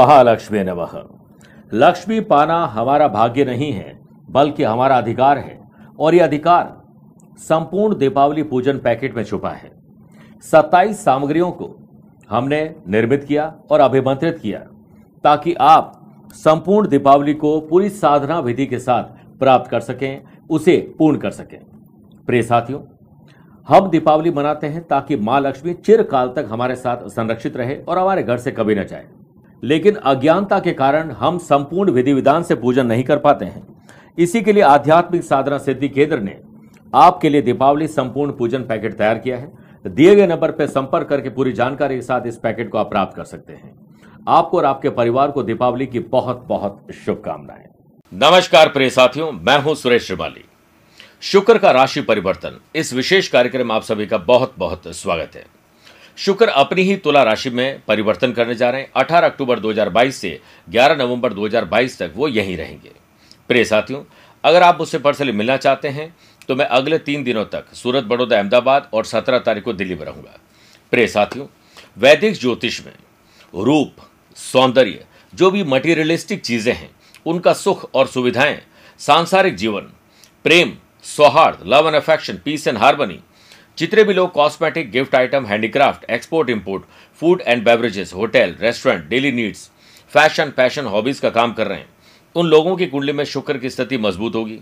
महालक्ष्मी नमः। लक्ष्मी पाना हमारा भाग्य नहीं है, बल्कि हमारा अधिकार है, और यह अधिकार संपूर्ण दीपावली पूजन पैकेट में छुपा है। 27 सामग्रियों को हमने निर्मित किया और अभिमंत्रित किया, ताकि आप संपूर्ण दीपावली को पूरी साधना विधि के साथ प्राप्त कर सकें, उसे पूर्ण कर सकें। प्रिय साथियों, हम दीपावली मनाते हैं ताकि माँ लक्ष्मी चिरकाल तक हमारे साथ संरक्षित रहे और हमारे घर से कभी न जाए। लेकिन अज्ञानता के कारण हम संपूर्ण विधि विधान से पूजन नहीं कर पाते हैं। इसी के लिए आध्यात्मिक साधना सिद्धि केंद्र ने आपके लिए दीपावली संपूर्ण पूजन पैकेट तैयार किया है। दिए गए नंबर पर संपर्क करके पूरी जानकारी के साथ इस पैकेट को आप प्राप्त कर सकते हैं। आपको और आपके परिवार को दीपावली की बहुत बहुत शुभकामनाएँ। नमस्कार प्रिय साथियों, मैं हूँ सुरेश श्रीमाली शुक्र का राशि परिवर्तन, इस विशेष कार्यक्रम में आप सभी का बहुत बहुत स्वागत है। शुक्र अपनी ही तुला राशि में परिवर्तन करने जा रहे हैं। 18 अक्टूबर 2022 से 11 नवंबर 2022 तक वो यहीं रहेंगे। प्रिय साथियों, अगर आप मुझसे पर्सनली मिलना चाहते हैं तो मैं अगले तीन दिनों तक सूरत, बड़ौदा, अहमदाबाद और सत्रह तारीख को दिल्ली में रहूँगा। प्रिय साथियों, वैदिक ज्योतिष में रूप, सौंदर्य, जो भी मटीरियलिस्टिक चीज़ें हैं, उनका सुख और सुविधाएँ, सांसारिक जीवन, प्रेम, सौहार्द love and affection peace and harmony जितने भी लोग cosmetic gift item handicraft export import food and beverages hotel restaurant daily needs fashion fashion hobbies का काम कर रहे हैं, उन लोगों की कुंडली में शुक्र की स्थिति मज़बूत होगी।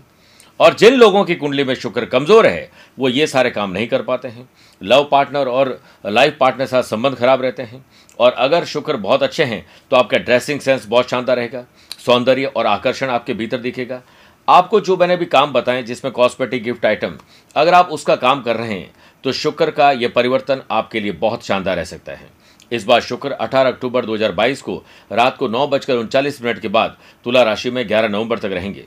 और जिन लोगों की कुंडली में शुक्र कमज़ोर है, वो ये सारे काम नहीं कर पाते हैं। लव पार्टनर और लाइफ पार्टनर साथ संबंध खराब रहते हैं। और अगर शुक्र बहुत अच्छे हैं तो आपका ड्रेसिंग सेंस बहुत शानदार रहेगा। सौंदर्य और आकर्षण आपके भीतर दिखेगा। आपको जो मैंने भी काम बताएँ जिसमें कॉस्मेटिक गिफ्ट आइटम अगर आप उसका काम कर रहे हैं तो शुक्र का यह परिवर्तन आपके लिए बहुत शानदार रह सकता है। इस बार शुक्र 18 अक्टूबर 2022 को रात को नौ बजकर उनचालीस मिनट के बाद तुला राशि में 11 नवंबर तक रहेंगे।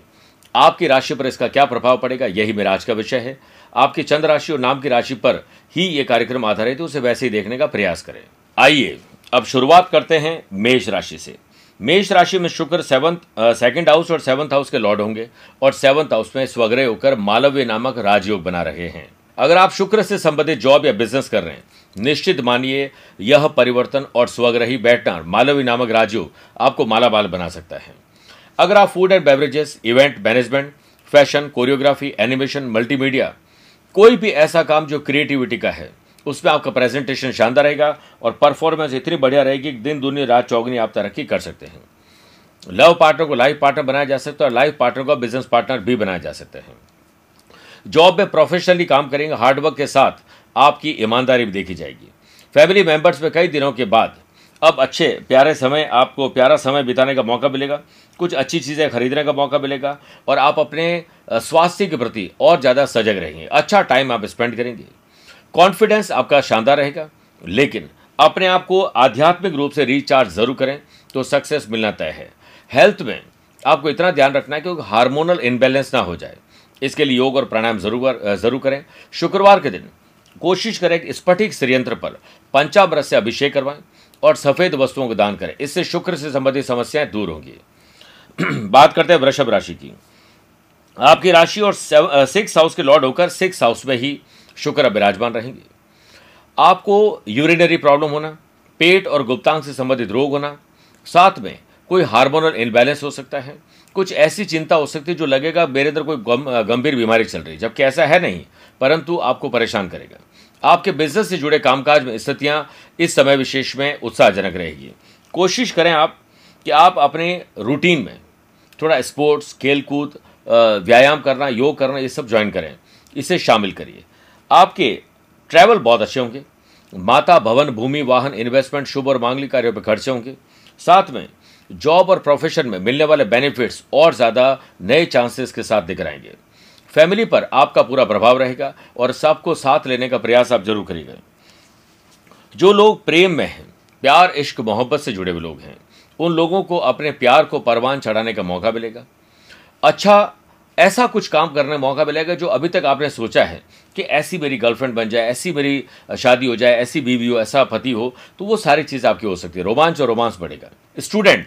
आपकी राशि पर इसका क्या प्रभाव पड़ेगा, यही मेरा आज का विषय है। आपकी चंद्र राशि और नाम की राशि पर ही ये कार्यक्रम आधारित है, उसे वैसे ही देखने का प्रयास करें। आइए, अब शुरुआत करते हैं मेष राशि से। मेष राशि में शुक्र सेवंथ सेकंड हाउस और सेवंथ हाउस के लॉर्ड होंगे और सेवंथ हाउस में स्वग्रह होकर मालव्य नामक राजयोग बना रहे हैं। अगर आप शुक्र से संबंधित जॉब या बिज़नेस कर रहे हैं, निश्चित मानिए यह परिवर्तन और स्वग्रही बैठना मालवी नामक राजयोग आपको मालामाल बना सकता है। अगर आप food and beverages event management fashion choreography animation multimedia कोई भी ऐसा काम जो क्रिएटिविटी का है, उसमें आपका प्रेजेंटेशन शानदार रहेगा और परफॉर्मेंस इतनी बढ़िया रहेगी कि दिन, दुनिया, रात, चौगनी आप तरक्की कर सकते हैं। लव पार्टनर को लाइफ पार्टनर बनाया जा सकता है और लाइफ पार्टनर को बिज़नेस पार्टनर भी बनाया जा सकते हैं। जॉब में प्रोफेशनली काम करेंगे हार्डवर्क के साथ आपकी ईमानदारी भी देखी जाएगी। फैमिली मेंबर्स में कई दिनों के बाद, अब अच्छे, प्यारे समय आपको, प्यारा समय बिताने का मौका मिलेगा, कुछ अच्छी चीज़ें खरीदने का मौका मिलेगा और आप अपने स्वास्थ्य के प्रति और ज़्यादा सजग रहेंगे। अच्छा टाइम आप स्पेंड करेंगे। कॉन्फिडेंस आपका शानदार रहेगा, लेकिन अपने आप को आध्यात्मिक रूप से रिचार्ज ज़रूर करें तो सक्सेस मिलना तय है। हेल्थ में आपको इतना ध्यान रखना है कि हार्मोनल इनबैलेंस ना हो जाए। इसके लिए योग और प्राणायाम ज़रूर ज़रूर करें। शुक्रवार के दिन कोशिश करें कि स्फटिक श्रीयंत्र पर पंचामृत से अभिषेक करवाएँ और सफ़ेद वस्तुओं को दान करें। इससे शुक्र से संबंधित समस्याएँ दूर होंगी। बात करते हैं वृषभ राशि की। आपकी राशि और सिक्स हाउस के लॉर्ड होकर सिक्स हाउस में ही शुक्र विराजमान रहेंगे। आपको यूरिनरी प्रॉब्लम होना, पेट और गुप्तांग से संबंधित रोग होना, साथ में कोई हार्मोनल इनबैलेंस हो सकता है कुछ ऐसी चिंता हो सकती है जो लगेगा, मेरे अंदर कोई गंभीर बीमारी चल रही है। जबकि ऐसा है नहीं, परंतु आपको परेशान करेगा। आपके बिज़नेस से जुड़े कामकाज में स्थितियाँ इस समय विशेष में उत्साहजनक रहेगी। कोशिश करें आप कि आप अपने रूटीन में थोड़ा स्पोर्ट्स खेलकूद व्यायाम करना, योग करना, ये सब ज्वाइन करें। इसे शामिल करिए। आपके ट्रैवल बहुत अच्छे होंगे। माता भवन, भूमि, वाहन इन्वेस्टमेंट शुभ और मांगलिक कार्यों पर खर्चे होंगे। साथ में जॉब और प्रोफेशन में मिलने वाले बेनिफिट्स और ज़्यादा नए चांसेस के साथ दिख रहेंगे फैमिली पर आपका पूरा प्रभाव रहेगा और सबको साथ लेने का प्रयास आप ज़रूर करिएगा। जो लोग प्रेम में हैं, प्यार, इश्क, मोहब्बत से जुड़े हुए लोग हैं, उन लोगों को अपने प्यार को परवान चढ़ाने का मौका मिलेगा। अच्छा ऐसा कुछ काम करने का मौका मिलेगा जो अभी तक आपने सोचा है कि ऐसी मेरी गर्लफ्रेंड बन जाए, ऐसी मेरी शादी हो जाए, ऐसी बीवी हो, ऐसा पति हो तो वो सारी चीज़ आपकी हो सकती है। रोमांच और रोमांस बढ़ेगा। स्टूडेंट,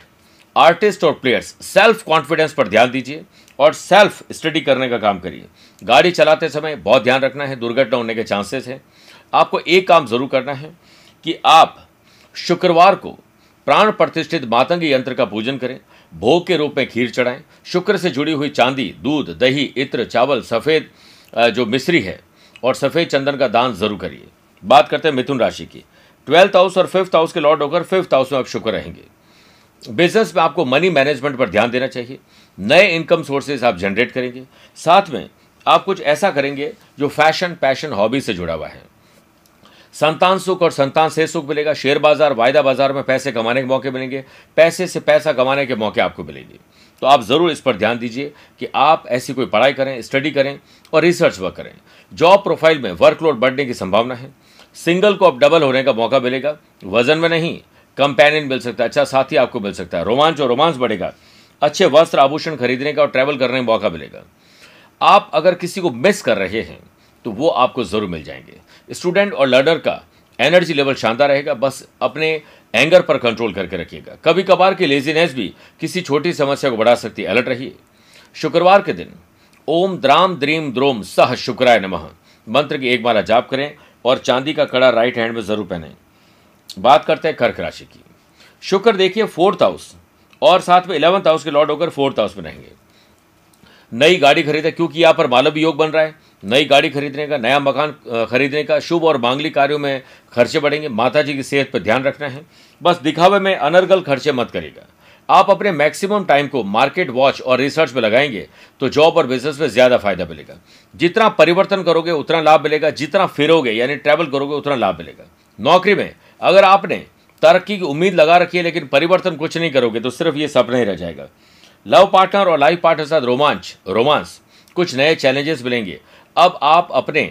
आर्टिस्ट और प्लेयर्स, सेल्फ कॉन्फिडेंस पर ध्यान दीजिए और सेल्फ स्टडी करने का काम करिए। गाड़ी चलाते समय बहुत ध्यान रखना है, दुर्घटना होने के चांसेस हैं। आपको एक काम ज़रूर करना है कि आप शुक्रवार को प्राण प्रतिष्ठित मातंगी यंत्र का पूजन करें। भोग के रूप में खीर चढ़ाएँ। शुक्र से जुड़ी हुई चांदी, दूध, दही, इत्र, चावल, सफ़ेद जो मिश्री है, और सफ़ेद चंदन का दान ज़रूर करिए। बात करते हैं मिथुन राशि की। ट्वेल्थ हाउस और फिफ्थ हाउस के लॉर्ड होकर फिफ्थ हाउस में आप शुक्र रहेंगे। बिज़नेस में आपको मनी मैनेजमेंट पर ध्यान देना चाहिए। नए इनकम सोर्सेज आप जनरेट करेंगे। साथ में आप कुछ ऐसा करेंगे जो फ़ैशन, पैशन, हॉबी से जुड़ा हुआ है। संतान सुख और संतान से सुख मिलेगा। शेयर बाज़ार, वायदा बाज़ार में पैसे कमाने के मौके मिलेंगे। पैसे से पैसा कमाने के मौके आपको मिलेंगे। तो आप ज़रूर इस पर ध्यान दीजिए कि आप ऐसी कोई पढ़ाई करें, स्टडी करें और रिसर्च वर्क करें। जॉब प्रोफ़ाइल में वर्कलोड बढ़ने की संभावना है। सिंगल को अब डबल होने का मौका मिलेगा। वज़न में नहीं, कंपेनियन मिल सकता है। अच्छा साथी आपको मिल सकता है। रोमांच और रोमांस बढ़ेगा। अच्छे वस्त्र आभूषण खरीदने का और ट्रैवल करने का मौका मिलेगा। आप अगर किसी को मिस कर रहे हैं तो वो आपको ज़रूर मिल जाएँगे। स्टूडेंट और लर्नर का एनर्जी लेवल शानदार रहेगा, बस अपने एंगर पर कंट्रोल करके रखिएगा। कभी कभार की लेजीनेस भी किसी छोटी समस्या को बढ़ा सकती है। अलर्ट रहिए। शुक्रवार के दिन, ओम द्राम द्रीम द्रोम सह शुक्राय नमः। मंत्र की एक माला जाप करें और चांदी का कड़ा राइट हैंड में ज़रूर पहने। बात करते हैं कर्क राशि की। शुक्र देखिए फोर्थ हाउस और साथ में इलेवंथ हाउस के लॉर्ड होकर फोर्थ हाउस में रहेंगे। नई गाड़ी खरीदे क्योंकि यहाँ पर मालव योग बन रहा है। नई गाड़ी खरीदने का, नया मकान खरीदने का, शुभ और मांगलिक कार्यों में खर्चे बढ़ेंगे। माता जी की सेहत पर ध्यान रखना है। बस दिखावे में अनर्गल खर्चे मत करेगा आप अपने मैक्सिमम टाइम को मार्केट वॉच और रिसर्च में लगाएँगे तो जॉब और बिज़नेस में ज़्यादा फ़ायदा मिलेगा। जितना परिवर्तन करोगे, उतना लाभ मिलेगा। जितना फिरोगे, यानी ट्रैवल करोगे, उतना लाभ मिलेगा। नौकरी में अगर आपने तरक्की की उम्मीद लगा रखी है, लेकिन परिवर्तन कुछ नहीं करोगे तो सिर्फ़ ये सपना ही रह जाएगा। लव पार्टनर और लाइफ पार्टनर के साथ रोमांच, रोमांस, कुछ नए चैलेंजेस मिलेंगे। अब आप अपने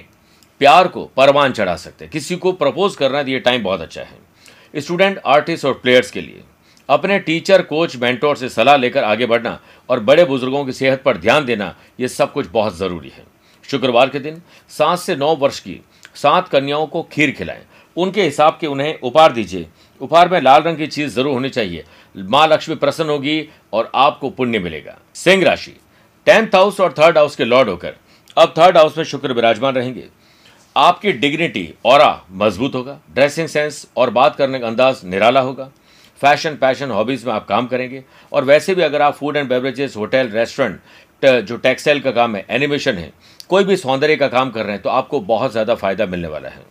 प्यार को परवान चढ़ा सकते हैं। किसी को प्रपोज करना ये टाइम बहुत अच्छा है। स्टूडेंट आर्टिस्ट और प्लेयर्स के लिए अपने टीचर कोच मेंटोर से सलाह लेकर आगे बढ़ना और बड़े बुज़ुर्गों की सेहत पर ध्यान देना, ये सब कुछ बहुत ज़रूरी है। शुक्रवार के दिन सात से नौ वर्ष की सात कन्याओं को खीर खिलाएँ। उनके हिसाब के उन्हें उपहार दीजिए। उपहार में लाल रंग की चीज़ ज़रूर होनी चाहिए। माँ लक्ष्मी प्रसन्न होगी और आपको पुण्य मिलेगा। सिंह राशि टेंथ हाउस और थर्ड हाउस के लॉर्ड होकर अब थर्ड हाउस में शुक्र विराजमान रहेंगे। आपकी डिग्निटी और मज़बूत होगा ड्रेसिंग सेंस और बात करने का अंदाज निराला होगा। फ़ैशन पैशन हॉबीज में आप काम करेंगे। और वैसे भी अगर आप food and beverages hotel restaurant जो टेक्सटाइल का काम है एनिमेशन है, कोई भी सौंदर्य का काम कर रहे हैं तो आपको बहुत ज़्यादा फ़ायदा मिलने वाला है।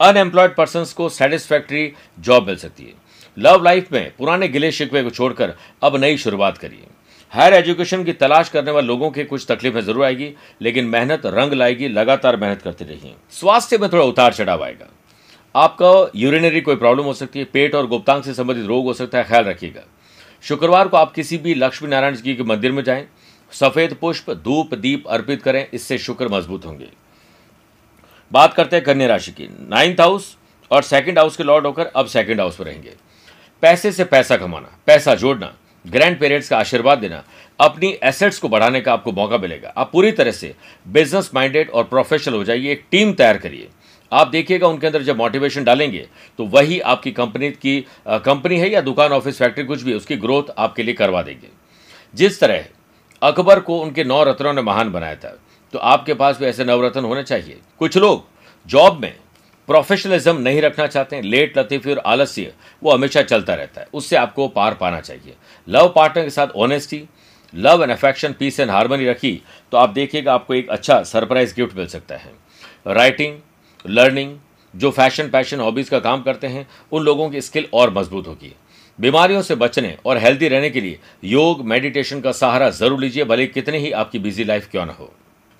अनएम्प्लॉयड पर्सन को सेटिस्फैक्ट्री जॉब मिल सकती है। लव लाइफ में पुराने गिले शिकवे को छोड़कर अब नई शुरुआत करिए। हायर एजुकेशन की तलाश करने वाले लोगों की कुछ तकलीफें ज़रूर आएगी, लेकिन मेहनत रंग लाएगी, लगातार मेहनत करते रहिए। स्वास्थ्य में थोड़ा उतार चढ़ाव आएगा। आपका यूरिनरी कोई प्रॉब्लम हो सकती है, पेट और गुप्तांग से संबंधित रोग हो सकता है, ख्याल रखिएगा। शुक्रवार को आप किसी भी लक्ष्मी नारायण जी के मंदिर में जाएँ, सफ़ेद पुष्प, धूप, दीप अर्पित करें, इससे शुक्र मज़बूत होंगे। बात करते हैं कन्या राशि की। नाइन्थ हाउस और सेकंड हाउस के लॉर्ड होकर अब सेकंड हाउस में रहेंगे। पैसे से पैसा कमाना, पैसा जोड़ना ग्रैंड पेरेंट्स का आशीर्वाद देना, अपनी एसेट्स को बढ़ाने का आपको मौका मिलेगा। आप पूरी तरह से बिज़नेस माइंडेड और प्रोफेशनल हो जाइए, एक टीम तैयार करिए। आप देखिएगा उनके अंदर जब मोटिवेशन डालेंगे तो वही आपकी कंपनी की कंपनी है या दुकान ऑफ़िस फैक्ट्री कुछ भी, उसकी ग्रोथ आपके लिए करवा देंगे। जिस तरह अकबर को उनके नौ रत्नों ने महान बनाया था तो आपके पास भी ऐसे नवरत्न होने चाहिए। कुछ लोग जॉब में प्रोफेशनलिज्म नहीं रखना चाहते हैं, लेट, लतीफी और आलस्य वो हमेशा चलता रहता है। उससे आपको पार पाना चाहिए। लव पार्टनर के साथ honesty love and affection peace and harmony रखी तो आप देखिएगा आपको एक अच्छा सरप्राइज़ गिफ्ट मिल सकता है। राइटिंग लर्निंग जो फ़ैशन पैशन हॉबीज़ का काम करते हैं, उन लोगों की स्किल और मज़बूत होगी। बीमारियों से बचने और हेल्दी रहने के लिए योग मेडिटेशन का सहारा ज़रूर लीजिए, भले कितनी ही आपकी बिज़ी लाइफ क्यों ना हो।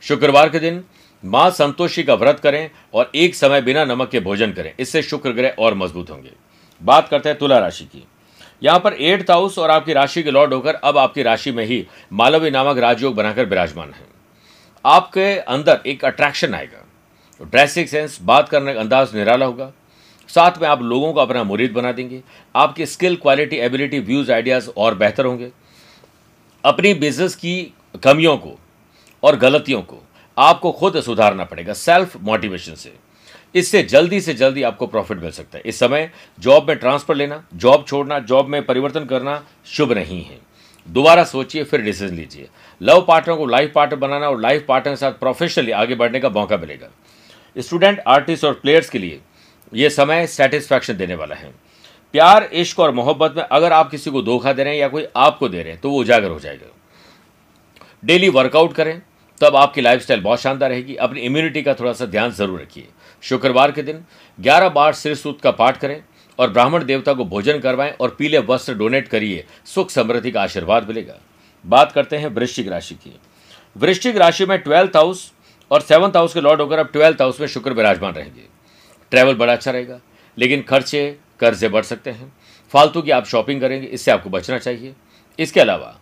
शुक्रवार के दिन माँ संतोषी का व्रत करें और एक समय बिना नमक के भोजन करें। इससे शुक्र ग्रह और मज़बूत होंगे। बात करते हैं तुला राशि की। यहाँ पर एट्थ हाउस और आपकी राशि के लॉर्ड होकर अब आपकी राशि में ही मालवी नामक राजयोग बनाकर विराजमान है। आपके अंदर एक अट्रैक्शन आएगा। ड्रेसिंग सेंस बात करने का अंदाज निराला होगा। साथ में आप लोगों को अपना मुरीद बना देंगे। आपकी skill quality ability views ideas और बेहतर होंगे। अपनी बिज़नेस की कमियों को और गलतियों को आपको खुद सुधारना पड़ेगा सेल्फ मोटिवेशन से। इससे जल्दी से जल्दी आपको प्रॉफिट मिल सकता है। इस समय जॉब में ट्रांसफ़र लेना जॉब छोड़ना जॉब में परिवर्तन करना शुभ नहीं है। दोबारा सोचिए, फिर डिसीज़न लीजिए। लव पार्टनर को लाइफ पार्टनर बनाना और लाइफ पार्टनर के साथ प्रोफेशनली आगे बढ़ने का मौका मिलेगा। स्टूडेंट आर्टिस्ट और प्लेयर्स के लिए यह समय सेटिस्फैक्शन देने वाला है। प्यार, इश्क और मोहब्बत में अगर आप किसी को धोखा दे रहे हैं या कोई आपको दे रहे हैं तो वो उजागर हो जाएगा। डेली वर्कआउट करें तब आपकी लाइफस्टाइल बहुत शानदार रहेगी। अपनी इम्यूनिटी का थोड़ा सा ध्यान ज़रूर रखिए। शुक्रवार के दिन 11 बार सिर सूत का पाठ करें और ब्राह्मण देवता को भोजन करवाएँ और पीले वस्त्र डोनेट करिए। सुख समृद्धि का आशीर्वाद मिलेगा। बात करते हैं वृश्चिक राशि की। वृश्चिक राशि में ट्वेल्थ हाउस और सेवंथ हाउस के लॉर्ड होकर अब ट्वेल्थ हाउस में शुक्र विराजमान रहेंगे। ट्रैवल बड़ा अच्छा रहेगा, लेकिन खर्चे, कर्जे बढ़ सकते हैं। फालतू की आप शॉपिंग करेंगे, इससे आपको बचना चाहिए। इसके अलावा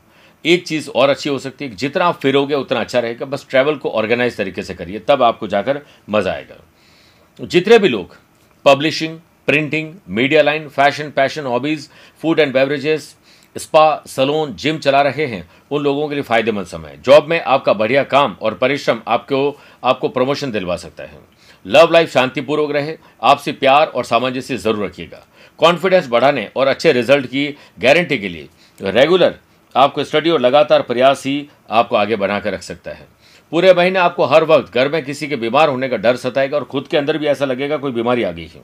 एक चीज़ और अच्छी हो सकती है जितना आप फिरोगे, उतना अच्छा रहेगा। बस ट्रैवल को ऑर्गेनाइज तरीके से करिए, तब आपको जाकर मज़ा आएगा। जितने भी लोग publishing printing media line fashion passion hobbies food and beverages spa salon gym चला रहे हैं, उन लोगों के लिए फ़ायदेमंद समय है। जॉब में आपका बढ़िया काम और परिश्रम आपको आपको प्रमोशन दिलवा सकता है। लव लाइफ शांतिपूर्वक रहे, आपसे प्यार और सामंजस्य ज़रूर रखिएगा। कॉन्फिडेंस बढ़ाने और अच्छे रिज़ल्ट की गारंटी के लिए रेगुलर आपको स्टडी और लगातार प्रयास ही आपको आगे बनाकर रख सकता है। पूरे महीने आपको हर वक्त घर में किसी के बीमार होने का डर सताएगा और खुद के अंदर भी ऐसा लगेगा कोई बीमारी आ गई है।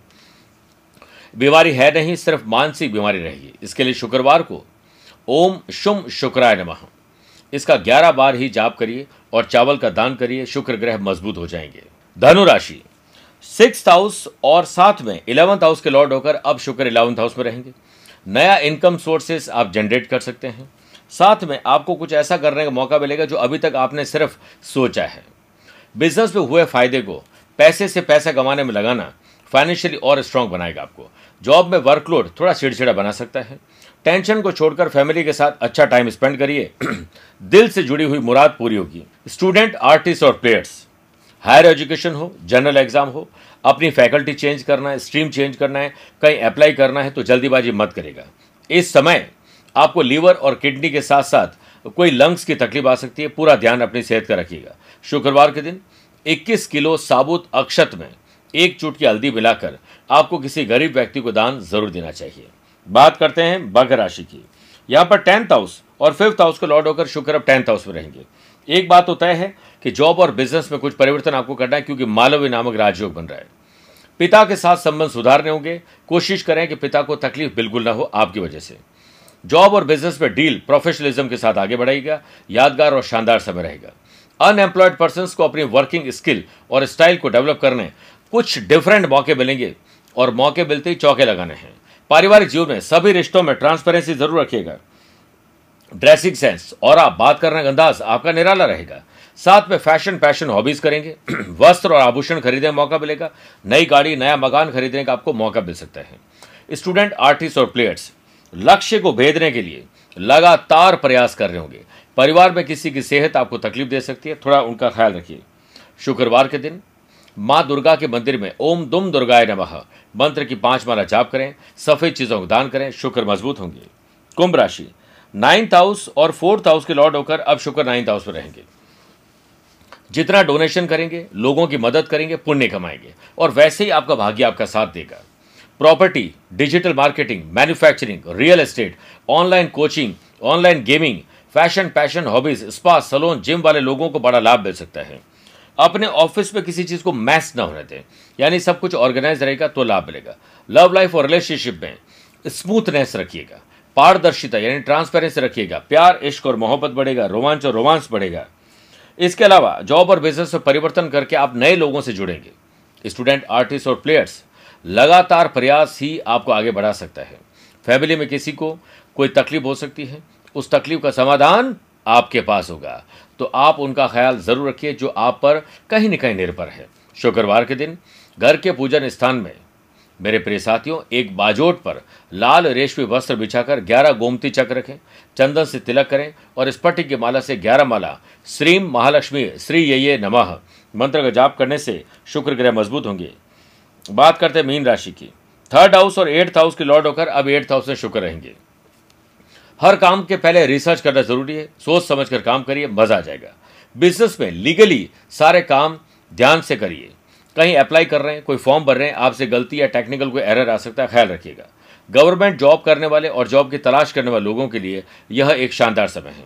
बीमारी है नहीं, सिर्फ़ मानसिक बीमारी रहेगी इसके लिए शुक्रवार को ओम शुम शुक्राय नमः। इसका ग्यारह बार ही जाप करिए और चावल का दान करिए, शुक्र ग्रह मज़बूत हो जाएँगे। धनु राशि सिक्स हाउस और साथ में इलेवंथ हाउस के लॉर्ड होकर अब शुक्र इलेवंथ हाउस में रहेंगे। नया इनकम सोर्सेस आप जनरेट कर सकते हैं। साथ में आपको कुछ ऐसा करने का मौका मिलेगा जो अभी तक आपने सिर्फ़ सोचा है। बिज़नेस में हुए फ़ायदे को पैसे से पैसा कमाने में लगाना फाइनेंशियली और स्ट्रांग बनाएगा आपको। जॉब में वर्कलोड थोड़ा छिड़छिड़ा बना सकता है। टेंशन को छोड़कर फैमिली के साथ अच्छा टाइम स्पेंड करिए। दिल से जुड़ी हुई मुराद पूरी होगी। स्टूडेंट आर्टिस्ट और प्लेयर्स हायर एजुकेशन हो जनरल एग्ज़ाम हो, अपनी फैकल्टी चेंज करना है स्ट्रीम चेंज करना है, कहीं अप्लाई करना है तो जल्दीबाजी मत करेगा। इस समय आपको लीवर और किडनी के साथ साथ कोई लंग्स की तकलीफ़ आ सकती है, पूरा ध्यान अपनी सेहत का रखिएगा। शुक्रवार के दिन 21 किलो साबुत अक्षत में एक चुटकी हल्दी मिलाकर आपको किसी गरीब व्यक्ति को दान ज़रूर देना चाहिए। बात करते हैं बघ राशि की। यहाँ पर टेंथ हाउस और फिफ्थ हाउस को लॉर्ड होकर शुक्र अब टेंथ हाउस में रहेंगे। एक बात तो तय है कि जॉब और बिज़नेस में कुछ परिवर्तन आपको करना है, क्योंकि मालवी नामक राजयोग बन रहा है। पिता के साथ संबंध सुधारने होंगे। कोशिश करें कि पिता को तकलीफ़ बिल्कुल ना हो, आपकी वजह से। जॉब और बिज़नेस में डील प्रोफेशनलिज्म के साथ आगे बढ़ाएगा यादगार और शानदार समय रहेगा। अनएम्प्लॉयड पर्सन को अपनी वर्किंग स्किल और स्टाइल को डेवलप करने कुछ डिफरेंट मौके मिलेंगे और मौके मिलते ही चौके लगाने हैं। पारिवारिक जीवन में सभी रिश्तों में ट्रांसपेरेंसी ज़रूर रखिएगा। ड्रेसिंग सेंस और आप बात करने का अंदाज आपका निराला रहेगा। साथ में फ़ैशन पैशन हॉबीज करेंगे। वस्त्र और आभूषण खरीदने का मौका मिलेगा। नई गाड़ी, नया मकान खरीदने का आपको मौका मिल सकता है। स्टूडेंट आर्टिस्ट और प्लेयर्स लक्ष्य को भेदने के लिए लगातार प्रयास कर रहे होंगे। परिवार में किसी की सेहत आपको तकलीफ़ दे सकती है, थोड़ा उनका ख्याल रखिए। शुक्रवार के दिन माँ दुर्गा के मंदिर में ओम दुम दुर्गाय नमः मंत्र की पाँच माला जाप करें, सफ़ेद चीज़ों को दान करें, शुक्र मज़बूत होंगे। कुंभ राशि नाइन्थ हाउस और फोर्थ हाउस के लॉर्ड होकर अब शुक्र नाइन्थ हाउस में रहेंगे। जितना डोनेशन करेंगे, लोगों की मदद करेंगे, पुण्य कमाएँगे और वैसे ही आपका भाग्य आपका साथ देगा। Property, digital marketing, manufacturing, real estate, online coaching, online gaming, fashion, passion, hobbies, spa, salon, gym वाले लोगों को बड़ा लाभ मिल सकता है। अपने ऑफ़िस में किसी चीज़ को मैस ना होने दें, यानी सब कुछ ऑर्गेनाइज रहेगा तो लाभ मिलेगा। लव लाइफ और रिलेशनशिप में स्मूथनेस रखिएगा, पारदर्शिता, यानी ट्रांसपेरेंसी रखिएगा, प्यार, इश्क और मोहब्बत बढ़ेगा, रोमांच और रोमांस बढ़ेगा। इसके अलावा जॉब और बिज़नेस में परिवर्तन करके आप नए लोगों से जुड़ेंगे। स्टूडेंट, आर्टिस्ट और प्लेयर्स लगातार प्रयास ही आपको आगे बढ़ा सकता है। फैमिली में किसी को कोई तकलीफ़ हो सकती है, उस तकलीफ़ का समाधान आपके पास होगा। तो आप उनका ख्याल ज़रूर रखिए जो आप पर कहीं न कहीं निर्भर है। शुक्रवार के दिन घर के पूजन स्थान में मेरे प्रिय साथियों, एक बाजोट पर लाल रेशमी वस्त्र बिछाकर ग्यारह गोमती चक्र रखें, चंदन से तिलक करें और स्फटिक की माला से ग्यारह माला, श्रीम महालक्ष्मी, श्री ये नमः, मंत्र का जाप करने से शुक्र ग्रह मज़बूत होंगे। बात करते हैं मीन राशि की। थर्ड हाउस और एट्थ हाउस के लॉर्ड होकर अब एट्थ हाउस में शुक्र रहेंगे। हर काम के पहले रिसर्च करना ज़रूरी है, सोच समझ कर काम करिए, मज़ा आ जाएगा। बिज़नेस में लीगली सारे काम ध्यान से करिए। कहीं अप्लाई कर रहे हैं, कोई फॉर्म भर रहे हैं, आपसे गलती या टेक्निकल कोई एरर आ सकता है, ख्याल रखिएगा। गवर्नमेंट जॉब करने वाले और जॉब की तलाश करने वाले लोगों के लिए यह एक शानदार समय है।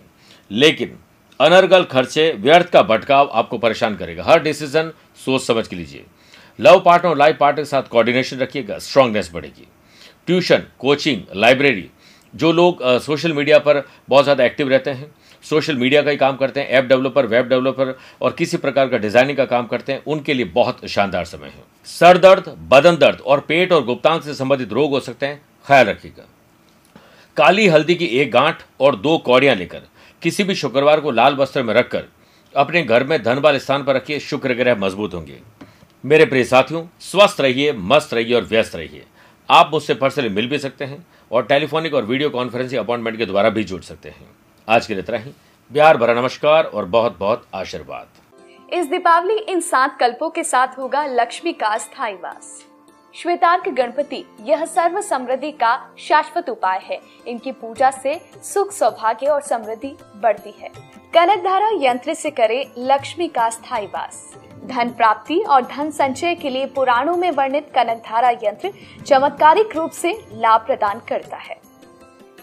लेकिन अनर्गल खर्चे, व्यर्थ का भटकाव आपको परेशान करेगा। हर डिसीज़न सोच समझ के लीजिए। लव पार्टनर और लाइफ पार्टनर के साथ कोऑर्डिनेशन रखिएगा स्ट्रांगनेस बढ़ेगी। ट्यूशन कोचिंग लाइब्रेरी जो लोग सोशल मीडिया पर बहुत ज़्यादा एक्टिव रहते हैं सोशल मीडिया का ही काम करते हैं ऐप डेवलपर वेब डेवलपर और किसी प्रकार का डिज़ाइनिंग का काम करते हैं, उनके लिए बहुत शानदार समय है। सर दर्द बदन दर्द और पेट और गुप्तांग से संबंधित रोग हो सकते हैं, ख्याल रखिएगा। काली हल्दी की एक गांठ और दो कौड़ियाँ लेकर, किसी भी शुक्रवार को लाल वस्त्र में रखकर, अपने घर में धन वाले स्थान पर रखिए, शुक्र ग्रह मज़बूत होंगे। मेरे प्रिय साथियों, स्वस्थ रहिए, मस्त रहिए और व्यस्त रहिए। आप मुझसे पर्सनली मिल भी सकते हैं और टेलीफोनिक और वीडियो कॉन्फ्रेंसिंग अपॉइंटमेंट के द्वारा भी जुड़ सकते हैं। आज के लिए इतना ही। प्यार भरा नमस्कार और बहुत बहुत आशीर्वाद। इस दीपावली इन सात कल्पों के साथ होगा लक्ष्मी का स्थायी वास। श्वेतार्क गणपति, यह सर्व समृद्धि का शाश्वत उपाय है। इनकी पूजा से सुख सौभाग्य और समृद्धि बढ़ती है। कनक धारा यंत्र से करे लक्ष्मी का स्थायी वास। धन प्राप्ति और धन संचय के लिए पुराणों में वर्णित कनक धारा यंत्र चमत्कारिक रूप से लाभ प्रदान करता है।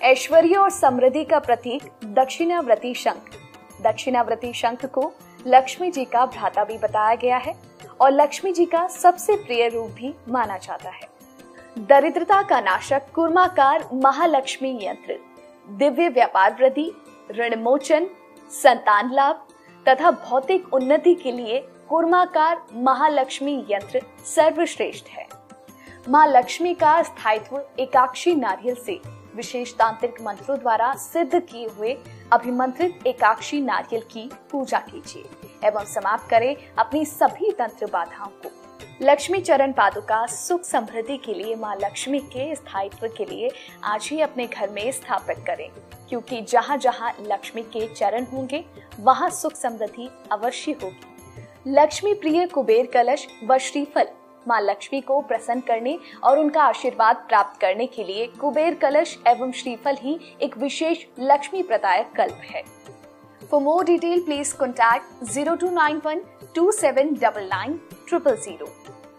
ऐश्वर्य और समृद्धि का प्रतीक दक्षिणाव्रती शंख। दक्षिणाव्रती शंख को लक्ष्मी जी का भ्राता भी बताया गया है और लक्ष्मी जी का सबसे प्रिय रूप भी माना जाता है। दरिद्रता का नाशक कुर्माकार महालक्ष्मी यंत्र। दिव्य व्यापार वृद्धि, ऋण मोचन, संतान लाभ तथा भौतिक उन्नति के लिए कुर्माकार महालक्ष्मी यंत्र सर्वश्रेष्ठ है। माँ लक्ष्मी का स्थायित्व एकाक्षी नारियल से विशेष तांत्रिक मंत्रों द्वारा सिद्ध किए हुए अभिमंत्रित एकाक्षी नारियल की पूजा कीजिए एवं समाप्त करें अपनी सभी तंत्र बाधाओं को। लक्ष्मी चरण पादुका सुख समृद्धि के लिए माँ लक्ष्मी के स्थायित्व के लिए आज ही अपने घर में स्थापित करें, क्योंकि जहाँ जहाँ लक्ष्मी के चरण होंगे, वहाँ सुख समृद्धि अवश्य होगी। लक्ष्मी प्रिय कुबेर कलश व श्रीफल। माँ लक्ष्मी को प्रसन्न करने और उनका आशीर्वाद प्राप्त करने के लिए कुबेर कलश एवं श्रीफल ही एक विशेष लक्ष्मी प्रदायक कल्प है। For more detail please contact zero two nine one two seven double nine triple zero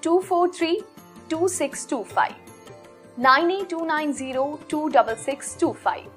two four three two six two five nine eight two nine zero two double six two five